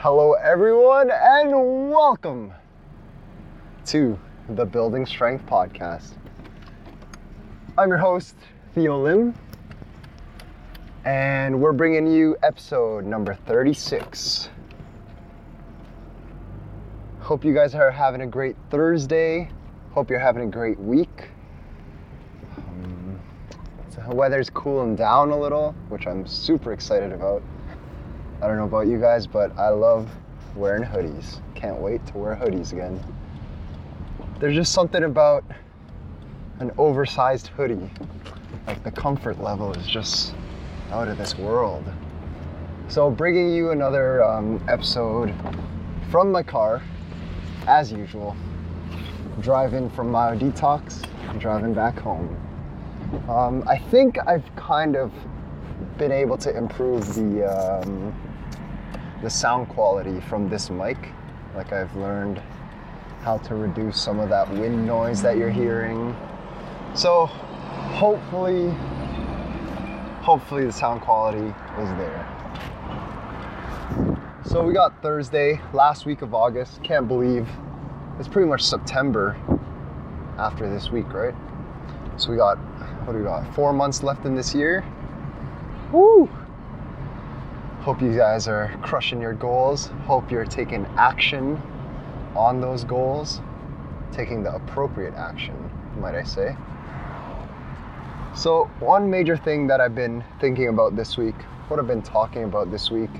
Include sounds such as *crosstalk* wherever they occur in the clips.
Hello, everyone, and welcome to the Building Strength Podcast. I'm your host, Theo Lim, and we're bringing you episode number 36. Hope you guys are having a great Thursday. Hope you're having a great week. Um, the weather's cooling down a little, which I'm super excited about. I don't know about you guys, but I love wearing hoodies. Can't wait to wear hoodies again. There's just something about an oversized hoodie. Like the comfort level is just out of this world. So, bringing you another um, episode from my car, as usual. Driving from my detox, driving back home. Um, I think I've kind of been able to improve the um, the sound quality from this mic. Like I've learned how to reduce some of that wind noise that you're hearing. So hopefully, hopefully the sound quality is there. So we got Thursday, last week of August. Can't believe it's pretty much September after this week, right? So we got what do we got? Four months left in this year. Woo! Hope you guys are crushing your goals. Hope you're taking action on those goals, taking the appropriate action, might I say. So, one major thing that I've been thinking about this week, what I've been talking about this week,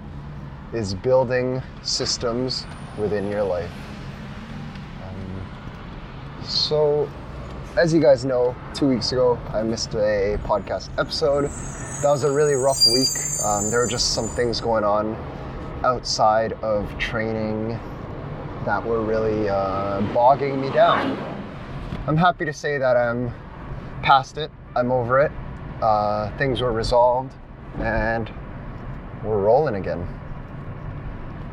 is building systems within your life. Um, so, as you guys know, two weeks ago I missed a podcast episode. That was a really rough week. Um, there were just some things going on outside of training that were really uh, bogging me down. I'm happy to say that I'm past it, I'm over it. Uh, things were resolved, and we're rolling again.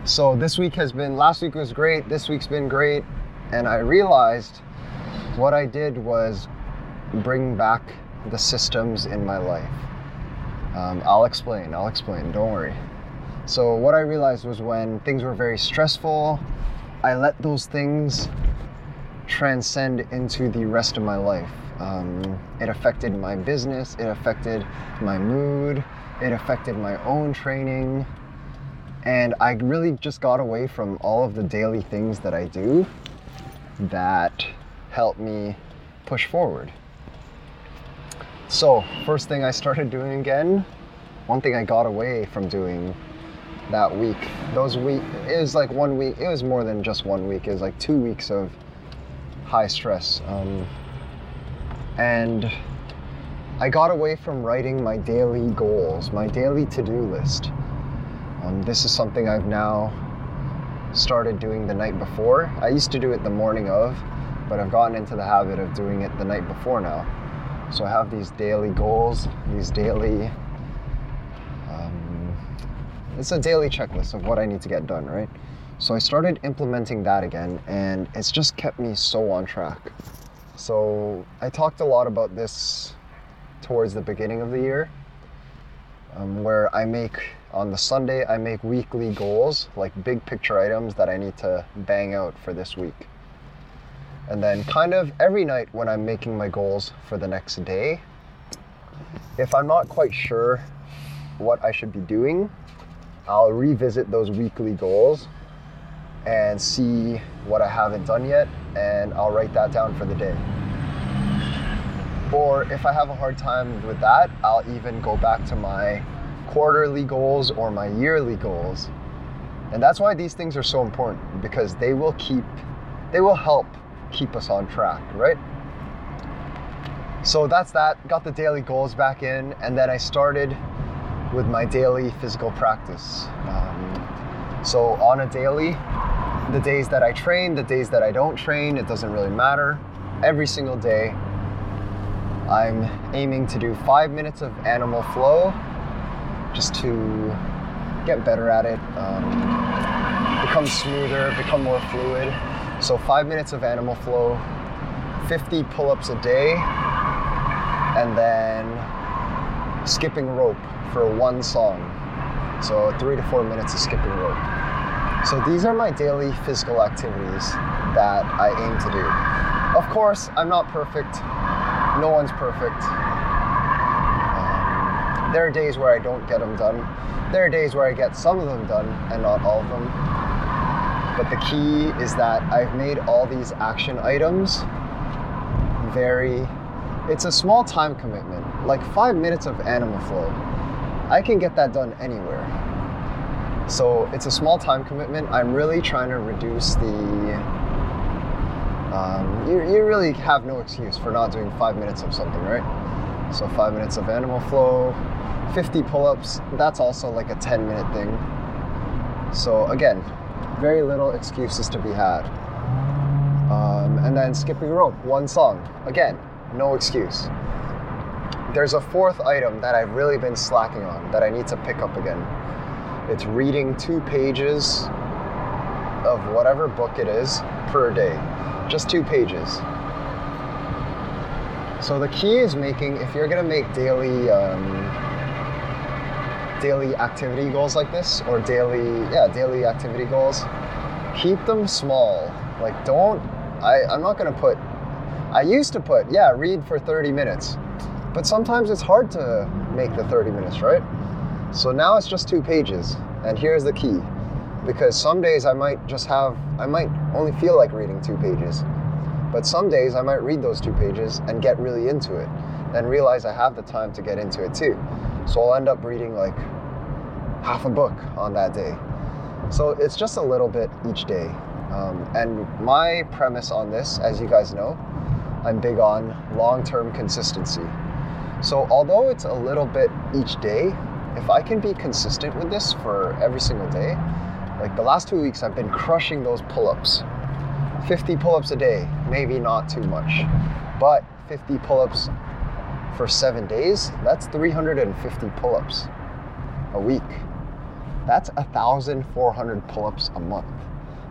So this week has been, last week was great, this week's been great, and I realized what I did was bring back the systems in my life. Um, I'll explain, I'll explain, don't worry. So, what I realized was when things were very stressful, I let those things transcend into the rest of my life. Um, it affected my business, it affected my mood, it affected my own training, and I really just got away from all of the daily things that I do that help me push forward. So, first thing I started doing again, one thing I got away from doing that week, those week, it was like one week, it was more than just one week, it was like two weeks of high stress. Um, and I got away from writing my daily goals, my daily to do list. Um, this is something I've now started doing the night before. I used to do it the morning of, but I've gotten into the habit of doing it the night before now. So I have these daily goals, these daily. Um, it's a daily checklist of what I need to get done, right? So I started implementing that again, and it's just kept me so on track. So I talked a lot about this towards the beginning of the year, um, where I make on the Sunday, I make weekly goals, like big picture items that I need to bang out for this week. And then, kind of every night when I'm making my goals for the next day, if I'm not quite sure what I should be doing, I'll revisit those weekly goals and see what I haven't done yet, and I'll write that down for the day. Or if I have a hard time with that, I'll even go back to my quarterly goals or my yearly goals. And that's why these things are so important because they will keep, they will help keep us on track, right? So that's that. Got the daily goals back in, and then I started with my daily physical practice. Um, so on a daily, the days that I train, the days that I don't train, it doesn't really matter. Every single day, I'm aiming to do five minutes of animal flow just to get better at it, um, become smoother, become more fluid. So, five minutes of animal flow, 50 pull ups a day, and then skipping rope for one song. So, three to four minutes of skipping rope. So these are my daily physical activities that I aim to do. Of course, I'm not perfect. No one's perfect. Um, there are days where I don't get them done. There are days where I get some of them done and not all of them. But the key is that I've made all these action items very, it's a small time commitment, like five minutes of animal flow. I can get that done anywhere. So it's a small time commitment. I'm really trying to reduce the. Um, you, you really have no excuse for not doing five minutes of something, right? So, five minutes of animal flow, 50 pull ups, that's also like a 10 minute thing. So, again, very little excuses to be had. Um, and then skipping rope, one song. Again, no excuse. There's a fourth item that I've really been slacking on that I need to pick up again. It's reading two pages of whatever book it is per day. Just two pages. So the key is making, if you're gonna make daily, um, daily activity goals like this, or daily, yeah, daily activity goals, keep them small. Like don't, I, I'm not gonna put, I used to put, yeah, read for 30 minutes. But sometimes it's hard to make the 30 minutes, right? So now it's just two pages. And here's the key. Because some days I might just have, I might only feel like reading two pages. But some days I might read those two pages and get really into it and realize I have the time to get into it too. So I'll end up reading like half a book on that day. So it's just a little bit each day. Um, and my premise on this, as you guys know, I'm big on long term consistency. So although it's a little bit each day, if I can be consistent with this for every single day, like the last two weeks, I've been crushing those pull ups. 50 pull ups a day, maybe not too much, but 50 pull ups for seven days, that's 350 pull ups a week. That's 1,400 pull ups a month.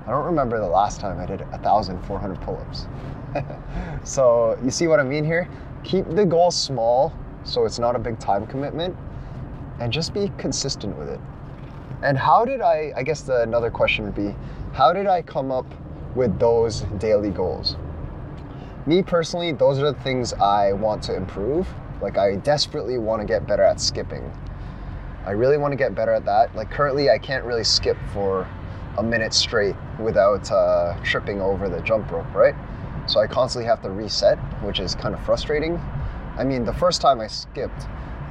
I don't remember the last time I did 1,400 pull ups. *laughs* so, you see what I mean here? Keep the goal small so it's not a big time commitment and just be consistent with it. And how did I, I guess the, another question would be, how did I come up with those daily goals? Me personally, those are the things I want to improve. Like, I desperately want to get better at skipping. I really want to get better at that. Like, currently, I can't really skip for a minute straight without uh, tripping over the jump rope, right? So I constantly have to reset, which is kind of frustrating. I mean, the first time I skipped,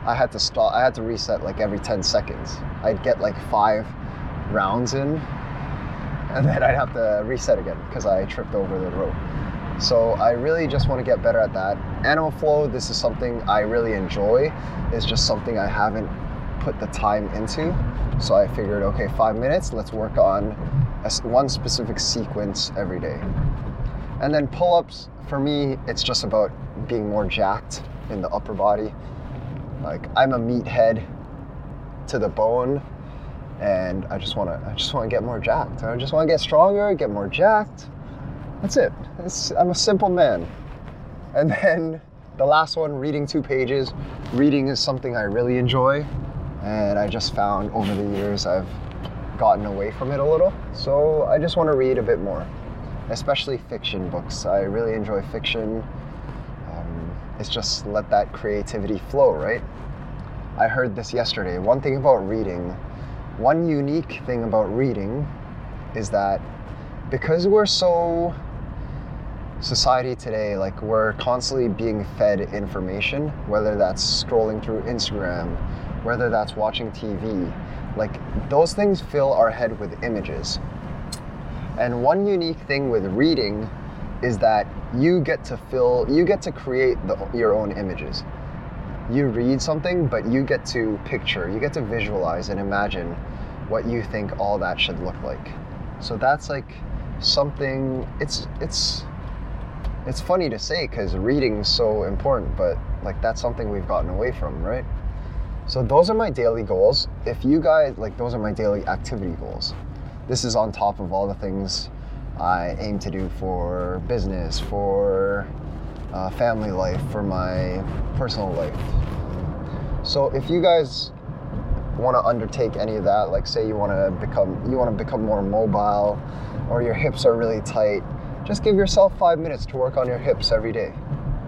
I had to stop. I had to reset like every 10 seconds. I'd get like five rounds in, and then I'd have to reset again because I tripped over the rope. So I really just want to get better at that. Animal flow, this is something I really enjoy. It's just something I haven't put the time into. So I figured, okay, five minutes, let's work on one specific sequence every day. And then pull ups, for me, it's just about being more jacked in the upper body. Like I'm a meathead to the bone, and I just want to I just want to get more jacked. I just want to get stronger, get more jacked. That's it. I'm a simple man. And then the last one, reading two pages. Reading is something I really enjoy, and I just found over the years I've gotten away from it a little. So I just want to read a bit more, especially fiction books. I really enjoy fiction um, It's just let that creativity flow, right? I heard this yesterday. One thing about reading, one unique thing about reading is that because we're so society today, like we're constantly being fed information, whether that's scrolling through Instagram, whether that's watching TV, like those things fill our head with images. And one unique thing with reading is that you get to fill, you get to create the, your own images. You read something, but you get to picture, you get to visualize and imagine what you think all that should look like. So that's like something. It's it's it's funny to say because reading's so important, but like that's something we've gotten away from, right? So those are my daily goals. If you guys like, those are my daily activity goals. This is on top of all the things I aim to do for business, for uh, family life, for my personal life. So if you guys want to undertake any of that, like say you want to become you want to become more mobile or your hips are really tight, just give yourself 5 minutes to work on your hips every day.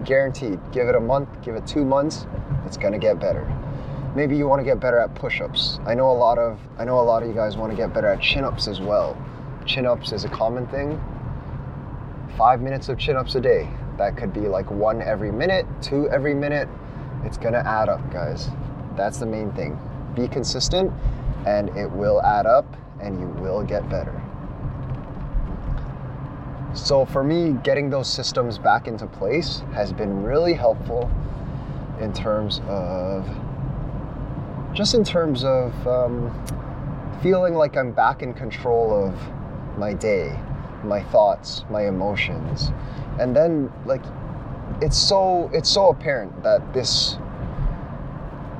Guaranteed. Give it a month, give it 2 months, it's to get better. Maybe you want to get better at push-ups. I know a lot of I know a lot of you guys want to get better at chin-ups as well. Chin-ups is a common thing. 5 minutes of chin-ups a day. That could be like one every minute, two every minute. It's to add up, guys. That's the main thing. Be consistent and it will add up and you will get better. So for me, getting those systems back into place has been really helpful in terms of just in terms of um, feeling like I'm back in control of my day, my thoughts, my emotions, and then like it's so it's so apparent that this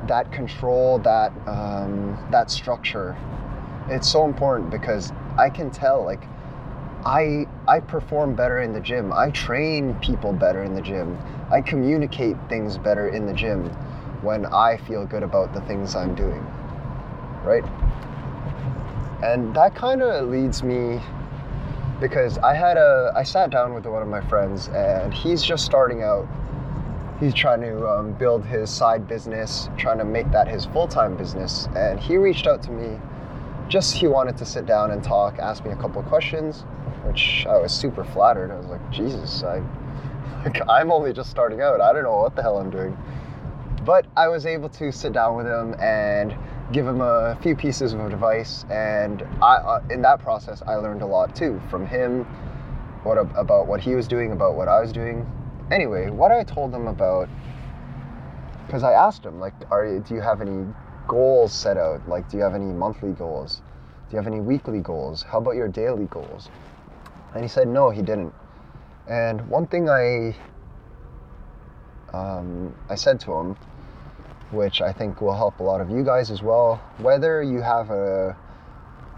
that control, that um, that structure, it's so important because I can tell like I I perform better in the gym. I train people better in the gym. I communicate things better in the gym when I feel good about the things I'm doing. Right? And that kind of leads me because I had a I sat down with one of my friends and he's just starting out he's trying to um, build his side business, trying to make that his full time business. And he reached out to me. Just he wanted to sit down and talk, ask me a couple of questions, which I was super flattered. I was like, Jesus, I, like, I'm only just starting out. I don't know what the hell I'm doing. But I was able to sit down with him and give him a few pieces of advice. And I, uh, in that process, I learned a lot too from him, what about what he was doing, about what I was doing, anyway, what I told him about, because I asked him, like, are do you have any goals set out? Like, do you have any monthly goals? Do you have any weekly goals? How about your daily goals? And he said, no, he didn't. And one thing I, um, I said to him, which I think will help a lot of you guys as well, whether you have a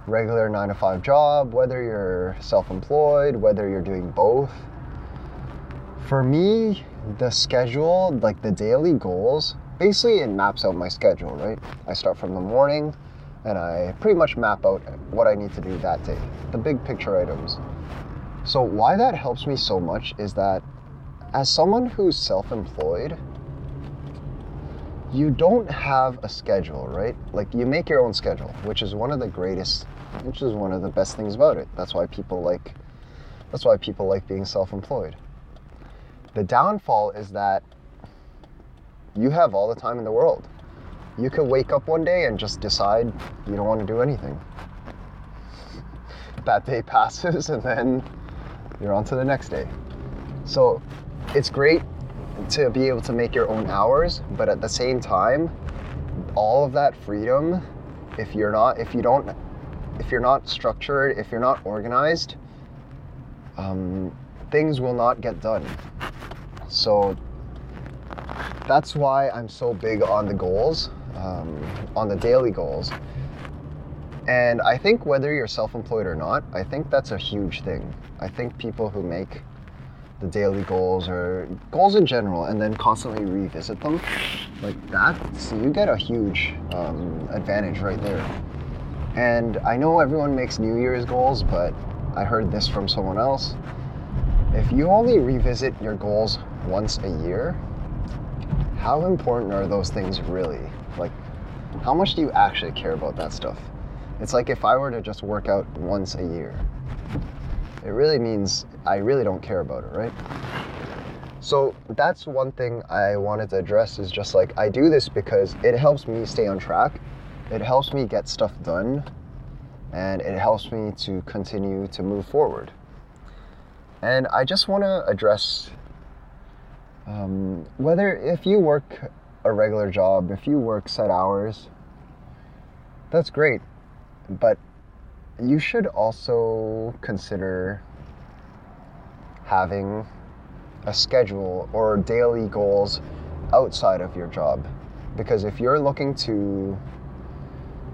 regular nine to five job, whether you're self employed, whether you're doing both, for me, the schedule, like the daily goals, basically it maps out my schedule, right? I start from the morning and I pretty much map out what I need to do that day, the big picture items. So, why that helps me so much is that as someone who's self employed, you don't have a schedule, right? Like you make your own schedule, which is one of the greatest, which is one of the best things about it. That's why people like, that's why people like being self employed. The downfall is that you have all the time in the world. You could wake up one day and just decide you don't want to do anything. *laughs* That day passes *laughs* and then you're on to the next day. So it's great to be able to make your own hours, but at the same time, all of that freedom, if you're not, if you don't, if you're not structured, if you're not organized, um, things will not get done. So that's why I'm so big on the goals, um, on the daily goals. And I think whether you're self employed or not, I think that's a huge thing. I think people who make the daily goals or goals in general and then constantly revisit them, like that, so you get a huge um, advantage right there. And I know everyone makes New Year's goals, but I heard this from someone else. If you only revisit your goals once a year, how important are those things really? Like, how much do you actually care about that stuff? It's like if I were to just work out once a year, it really means I really don't care about it, right? So that's one thing I wanted to address is just like I do this because it helps me stay on track. It helps me get stuff done and it helps me to continue to move forward. And I just want to address um, whether if you work a regular job, if you work set hours, that's great. But you should also consider having a schedule or daily goals outside of your job. Because if you're looking to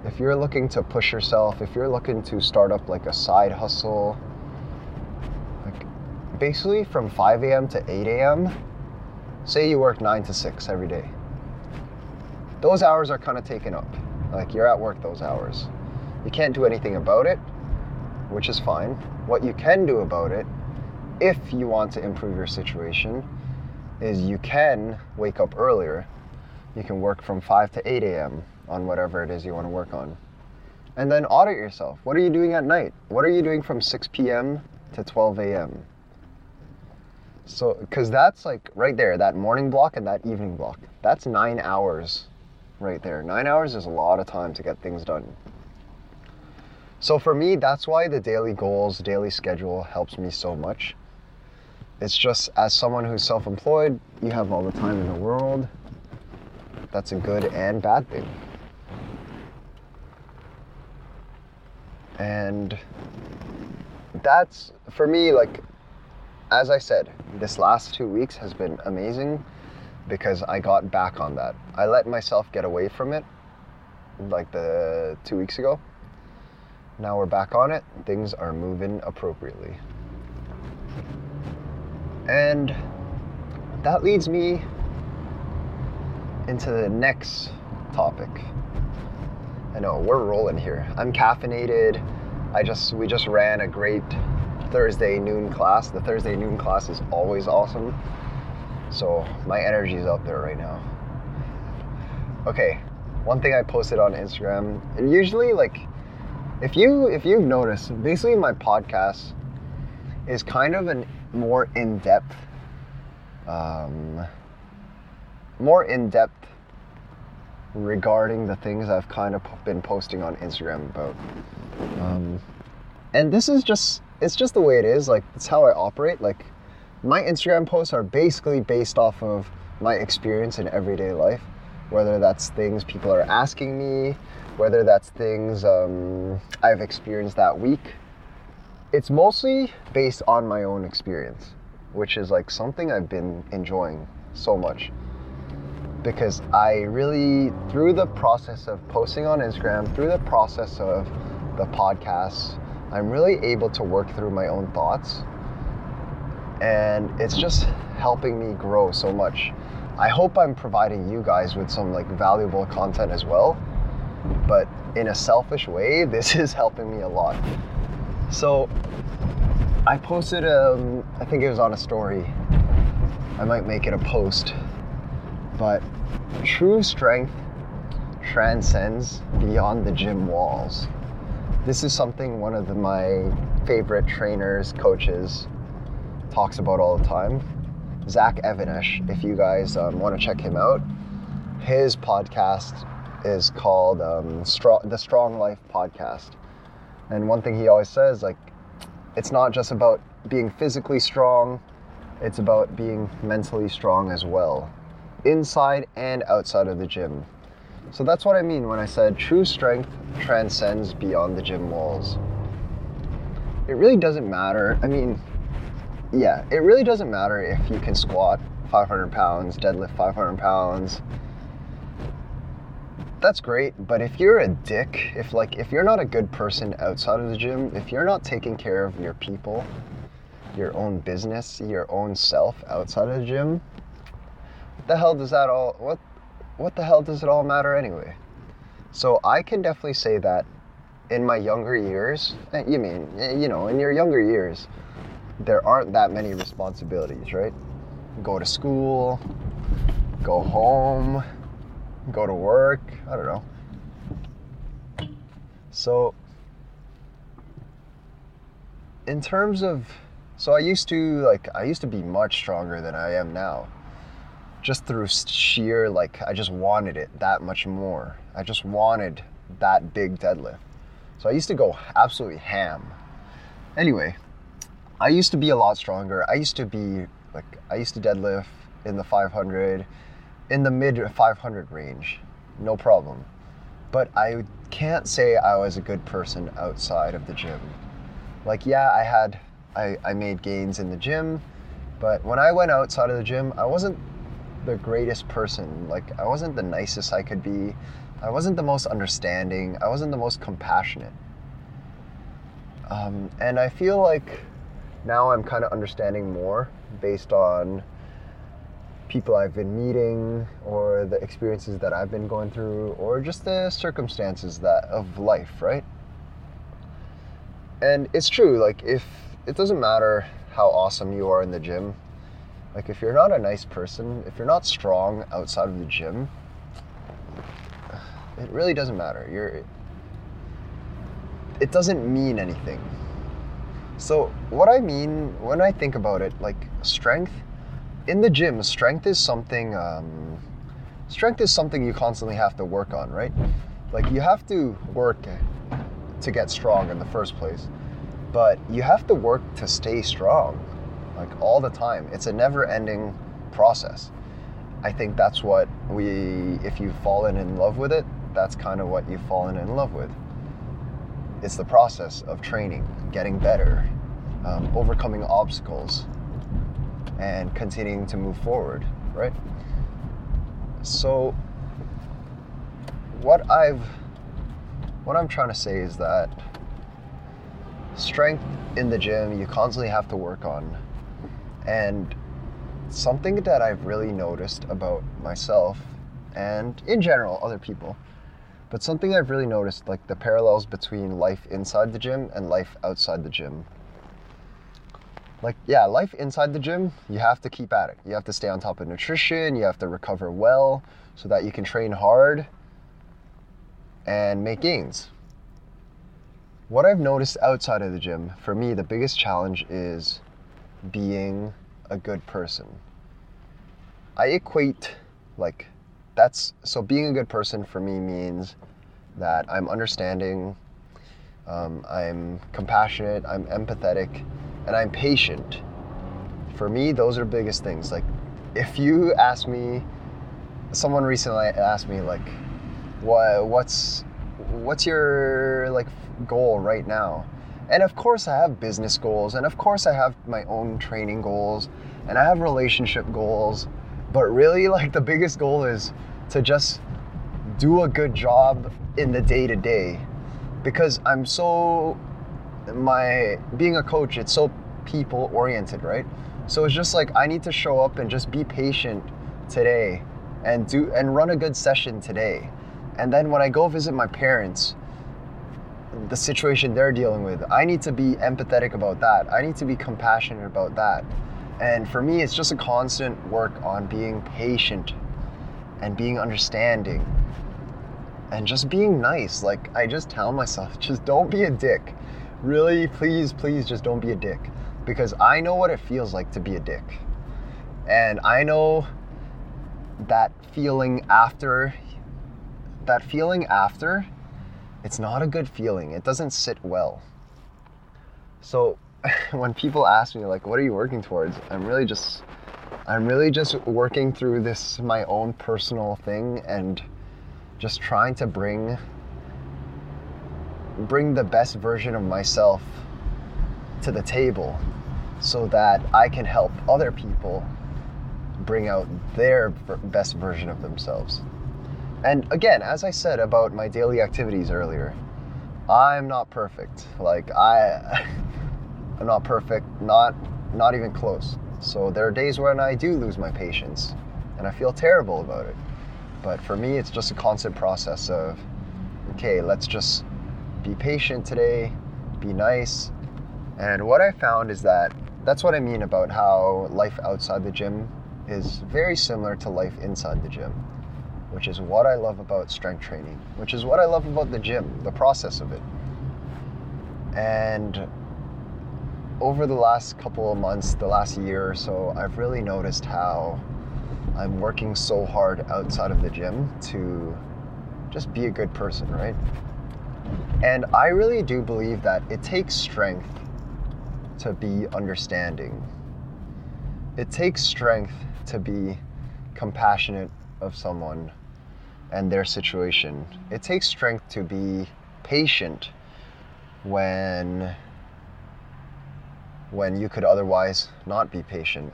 if you're looking to push yourself, if you're looking to start up like a side hustle, like basically from 5 a.m. to 8 a.m., say you work 9 to 6 every day. Those hours are kind of taken up. Like you're at work those hours. You can't do anything about it, which is fine. What you can do about it, if you want to improve your situation, is you can wake up earlier. You can work from 5 to 8 a.m. on whatever it is you want to work on. And then audit yourself. What are you doing at night? What are you doing from 6 p.m. to 12 a.m.? So, because that's like right there, that morning block and that evening block. That's nine hours right there. Nine hours is a lot of time to get things done. So, for me, that's why the daily goals, daily schedule helps me so much. It's just as someone who's self employed, you have all the time in the world. That's a good and bad thing. And that's for me, like, as I said, this last two weeks has been amazing because I got back on that. I let myself get away from it like the two weeks ago. Now we're back on it. Things are moving appropriately. And that leads me into the next topic. I know we're rolling here. I'm caffeinated. I just we just ran a great Thursday noon class. The Thursday noon class is always awesome. So my energy is up there right now. Okay, one thing I posted on Instagram, and usually like if you if you've noticed, basically my podcast is kind of a more in-depth um, more in-depth regarding the things I've kind of been posting on Instagram about. Um, and this is just it's just the way it is. Like it's how I operate. Like my Instagram posts are basically based off of my experience in everyday life, whether that's things people are asking me, whether that's things um, I've experienced that week. It's mostly based on my own experience, which is like something I've been enjoying so much. Because I really, through the process of posting on Instagram, through the process of the podcast, I'm really able to work through my own thoughts. And it's just helping me grow so much. I hope I'm providing you guys with some like valuable content as well. But in a selfish way, *laughs* this is helping me a lot. So I posted um I think it was on a story. I might make it a post. But true strength transcends beyond the gym walls this is something one of the, my favorite trainers, coaches talks about all the time. Zach Even-Esh, if you guys um, want to check him out, his podcast is called um, Strong, the Strong Life Podcast. And one thing he always says, like, it's not just about being physically strong, it's about being mentally strong as well, inside and outside of the gym. So that's what I mean when I said true strength transcends beyond the gym walls. It really doesn't matter. I mean, yeah, it really doesn't matter if you can squat 500 pounds, deadlift 500 pounds. That's great, but if you're a dick, if like if you're not a good person outside of the gym, if you're not taking care of your people, your own business, your own self outside of the gym, what the hell does that all what what the hell does it all matter anyway? So I can definitely say that in my younger years, eh, you mean, eh, you know, in your younger years, there aren't that many responsibilities, right? Go to school, go home, go to work, I don't know. So, in terms of, so I used to, like, I used to be much stronger than I am now just through sheer like I just wanted it that much more. I just wanted that big deadlift. So I used to go absolutely ham. Anyway, I used to be a lot stronger. I used to be like I used to deadlift in the 500 in the mid 500 range. No problem. But I can't say I was a good person outside of the gym. Like yeah, I had I, I made gains in the gym, but when I went outside of the gym, I wasn't the greatest person. Like I wasn't the nicest I could be. I wasn't the most understanding. I wasn't the most compassionate. Um, and I feel like now I'm kind of understanding more based on people I've been meeting or the experiences that I've been going through or just the circumstances that of life, right? And it's true, like if it doesn't matter how awesome you are in the gym, like if you're not a nice person, if you're not strong outside of the gym, it really doesn't matter. You're it doesn't mean anything. So, what I mean when I think about it, like strength in the gym, strength is something. Um, strength is something you constantly have to work on, right? Like you have to work to get strong in the first place, but you have to work to stay strong, like all the time. It's a never-ending process. I think that's what we, if you've fallen in love with it, that's kind of what you've fallen in love with. It's the process of training, getting better, um, overcoming obstacles, and continuing to move forward, right? So, what I've, what I'm trying to say is that strength in the gym you constantly have to work on, and something that I've really noticed about myself and in general other people but something I've really noticed, like the parallels between life inside the gym and life outside the gym. Like, yeah, life inside the gym, you have to keep at it. You have to stay on top of nutrition, you have to recover well so that you can train hard and make gains. What I've noticed outside of the gym, for me, the biggest challenge is being a good person. I equate like that's so being a good person for me means that I'm understanding, um, I'm compassionate, I'm empathetic, and I'm patient. For me, those are the biggest things. Like, if you ask me, someone recently asked me like, what what's what's your like goal right now? And of course, I have business goals, and of course, I have my own training goals, and I have relationship goals but really, like the biggest goal is to just do a good job in the day to day because I'm so my being a coach it's so people oriented right? So it's just like I need to show up and just be patient today and do and run a good session today. And then when I go visit my parents the situation they're dealing with I need to be empathetic about that. I need to be compassionate about that and for me, it's just a constant work on being patient and being understanding and just being nice. Like, I just tell myself, *laughs* just don't be a dick. Really, please, please, just don't be a dick. Because I know what it feels like to be a dick. And I know that feeling after, that feeling after, it's not a good feeling. It doesn't sit well. So, *laughs* when people ask me like what are you working towards? I'm really just i'm really just working through this my own personal thing and just trying to bring bring the best version of myself to the table so that i can help other people bring out their best version of themselves. And again as i said about my daily activities earlier i'm not perfect. Like i *laughs* not perfect, not not even close. So there are days when I do lose my patience and I feel terrible about it. But for me, it's just a constant process of, okay, let's just be patient today, be nice. And what I found is that that's what I mean about how life outside the gym is very similar to life inside the gym, which is what I love about strength training, which is what I love about the gym, the process of it. And over the last couple of months, the last year or so, I've really noticed how I'm working so hard outside of the gym to just be a good person, right? And I really do believe that it takes strength to be understanding. It takes strength to be compassionate of someone and their situation. It takes strength to be patient when when you could otherwise not be patient.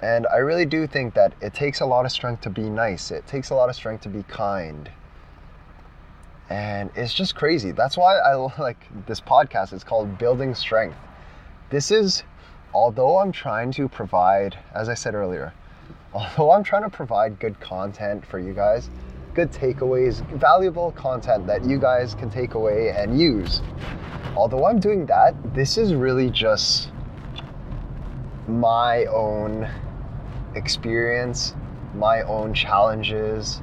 And I really do think that it takes a lot of strength to be nice. It takes a lot of strength to be kind. And it's just crazy. That's why I *laughs* like this podcast. It's called Building Strength. This is although I'm trying to provide, as I said earlier, *laughs* although I'm trying to provide good content for you guys, good takeaways, valuable content that you guys can take away and use. Although I'm doing that, this is really just my own experience, my own challenges,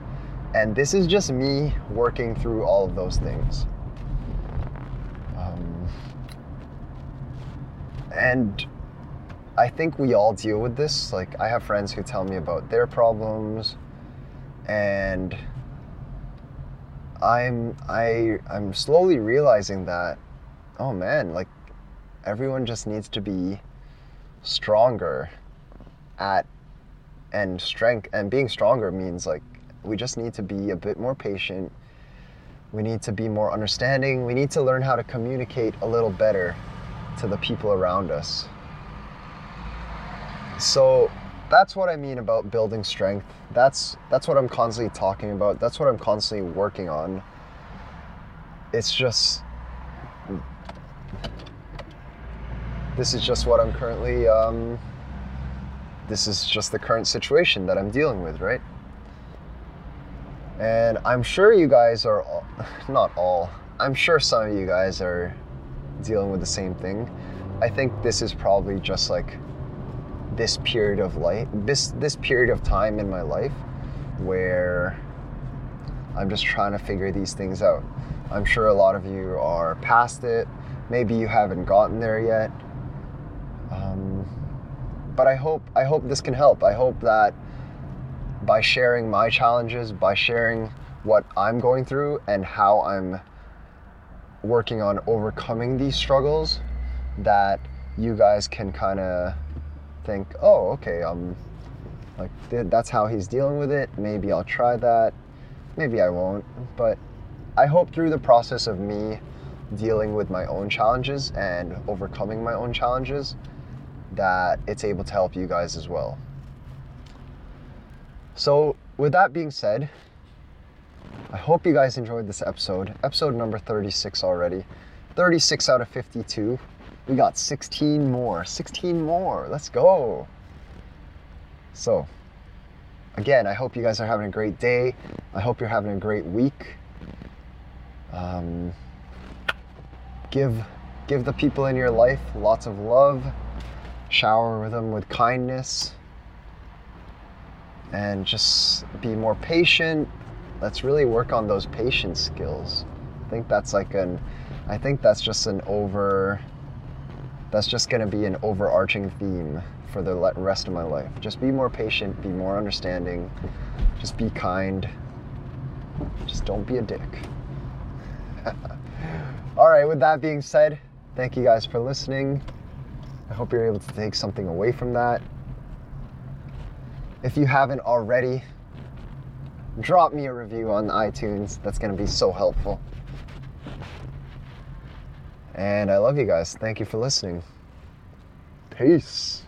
and this is just me working through all of those things. Um, and I think we all deal with this. Like, I have friends who tell me about their problems, and I'm I I'm slowly realizing that oh man, like everyone just needs to be stronger at and strength and being stronger means like we just need to be a bit more patient. We need to be more understanding. We need to learn how to communicate a little better to the people around us. So that's what I mean about building strength. That's that's what I'm constantly talking about. That's what I'm constantly working on. It's just this is just what I'm currently um, this is just the current situation that I'm dealing with, right? And I'm sure you guys are all, *laughs* not all. I'm sure some of you guys are dealing with the same thing. I think this is probably just like this period of life, this this period of time in my life where I'm just trying to figure these things out. I'm sure a lot of you are past it. Maybe you haven't gotten there yet. But I hope I hope this can help. I hope that by sharing my challenges, by sharing what I'm going through and how I'm working on overcoming these struggles, that you guys can kind of think, oh, okay, um, like that's how he's dealing with it. Maybe I'll try that. Maybe I won't. But I hope through the process of me dealing with my own challenges and overcoming my own challenges, that it's able to help you guys as well. So, with that being said, I hope you guys enjoyed this episode. Episode number 36 already. 36 out of 52. We got 16 more. 16 more. Let's go. So, again, I hope you guys are having a great day. I hope you're having a great week. Um, give give the people in your life lots of love. Shower them with kindness. And just be more patient. Let's really work on those patience skills. I think that's like an I think that's just an over that's just to be an overarching theme for the rest of my life. Just be more patient, be more understanding, just be kind. Just don't be a dick. *laughs* All right, with that being said, thank you guys for listening. I hope you're able to take something away from that. If you haven't already, drop me a review on iTunes. That's going to be so helpful. And I love you guys. Thank you for listening. Peace.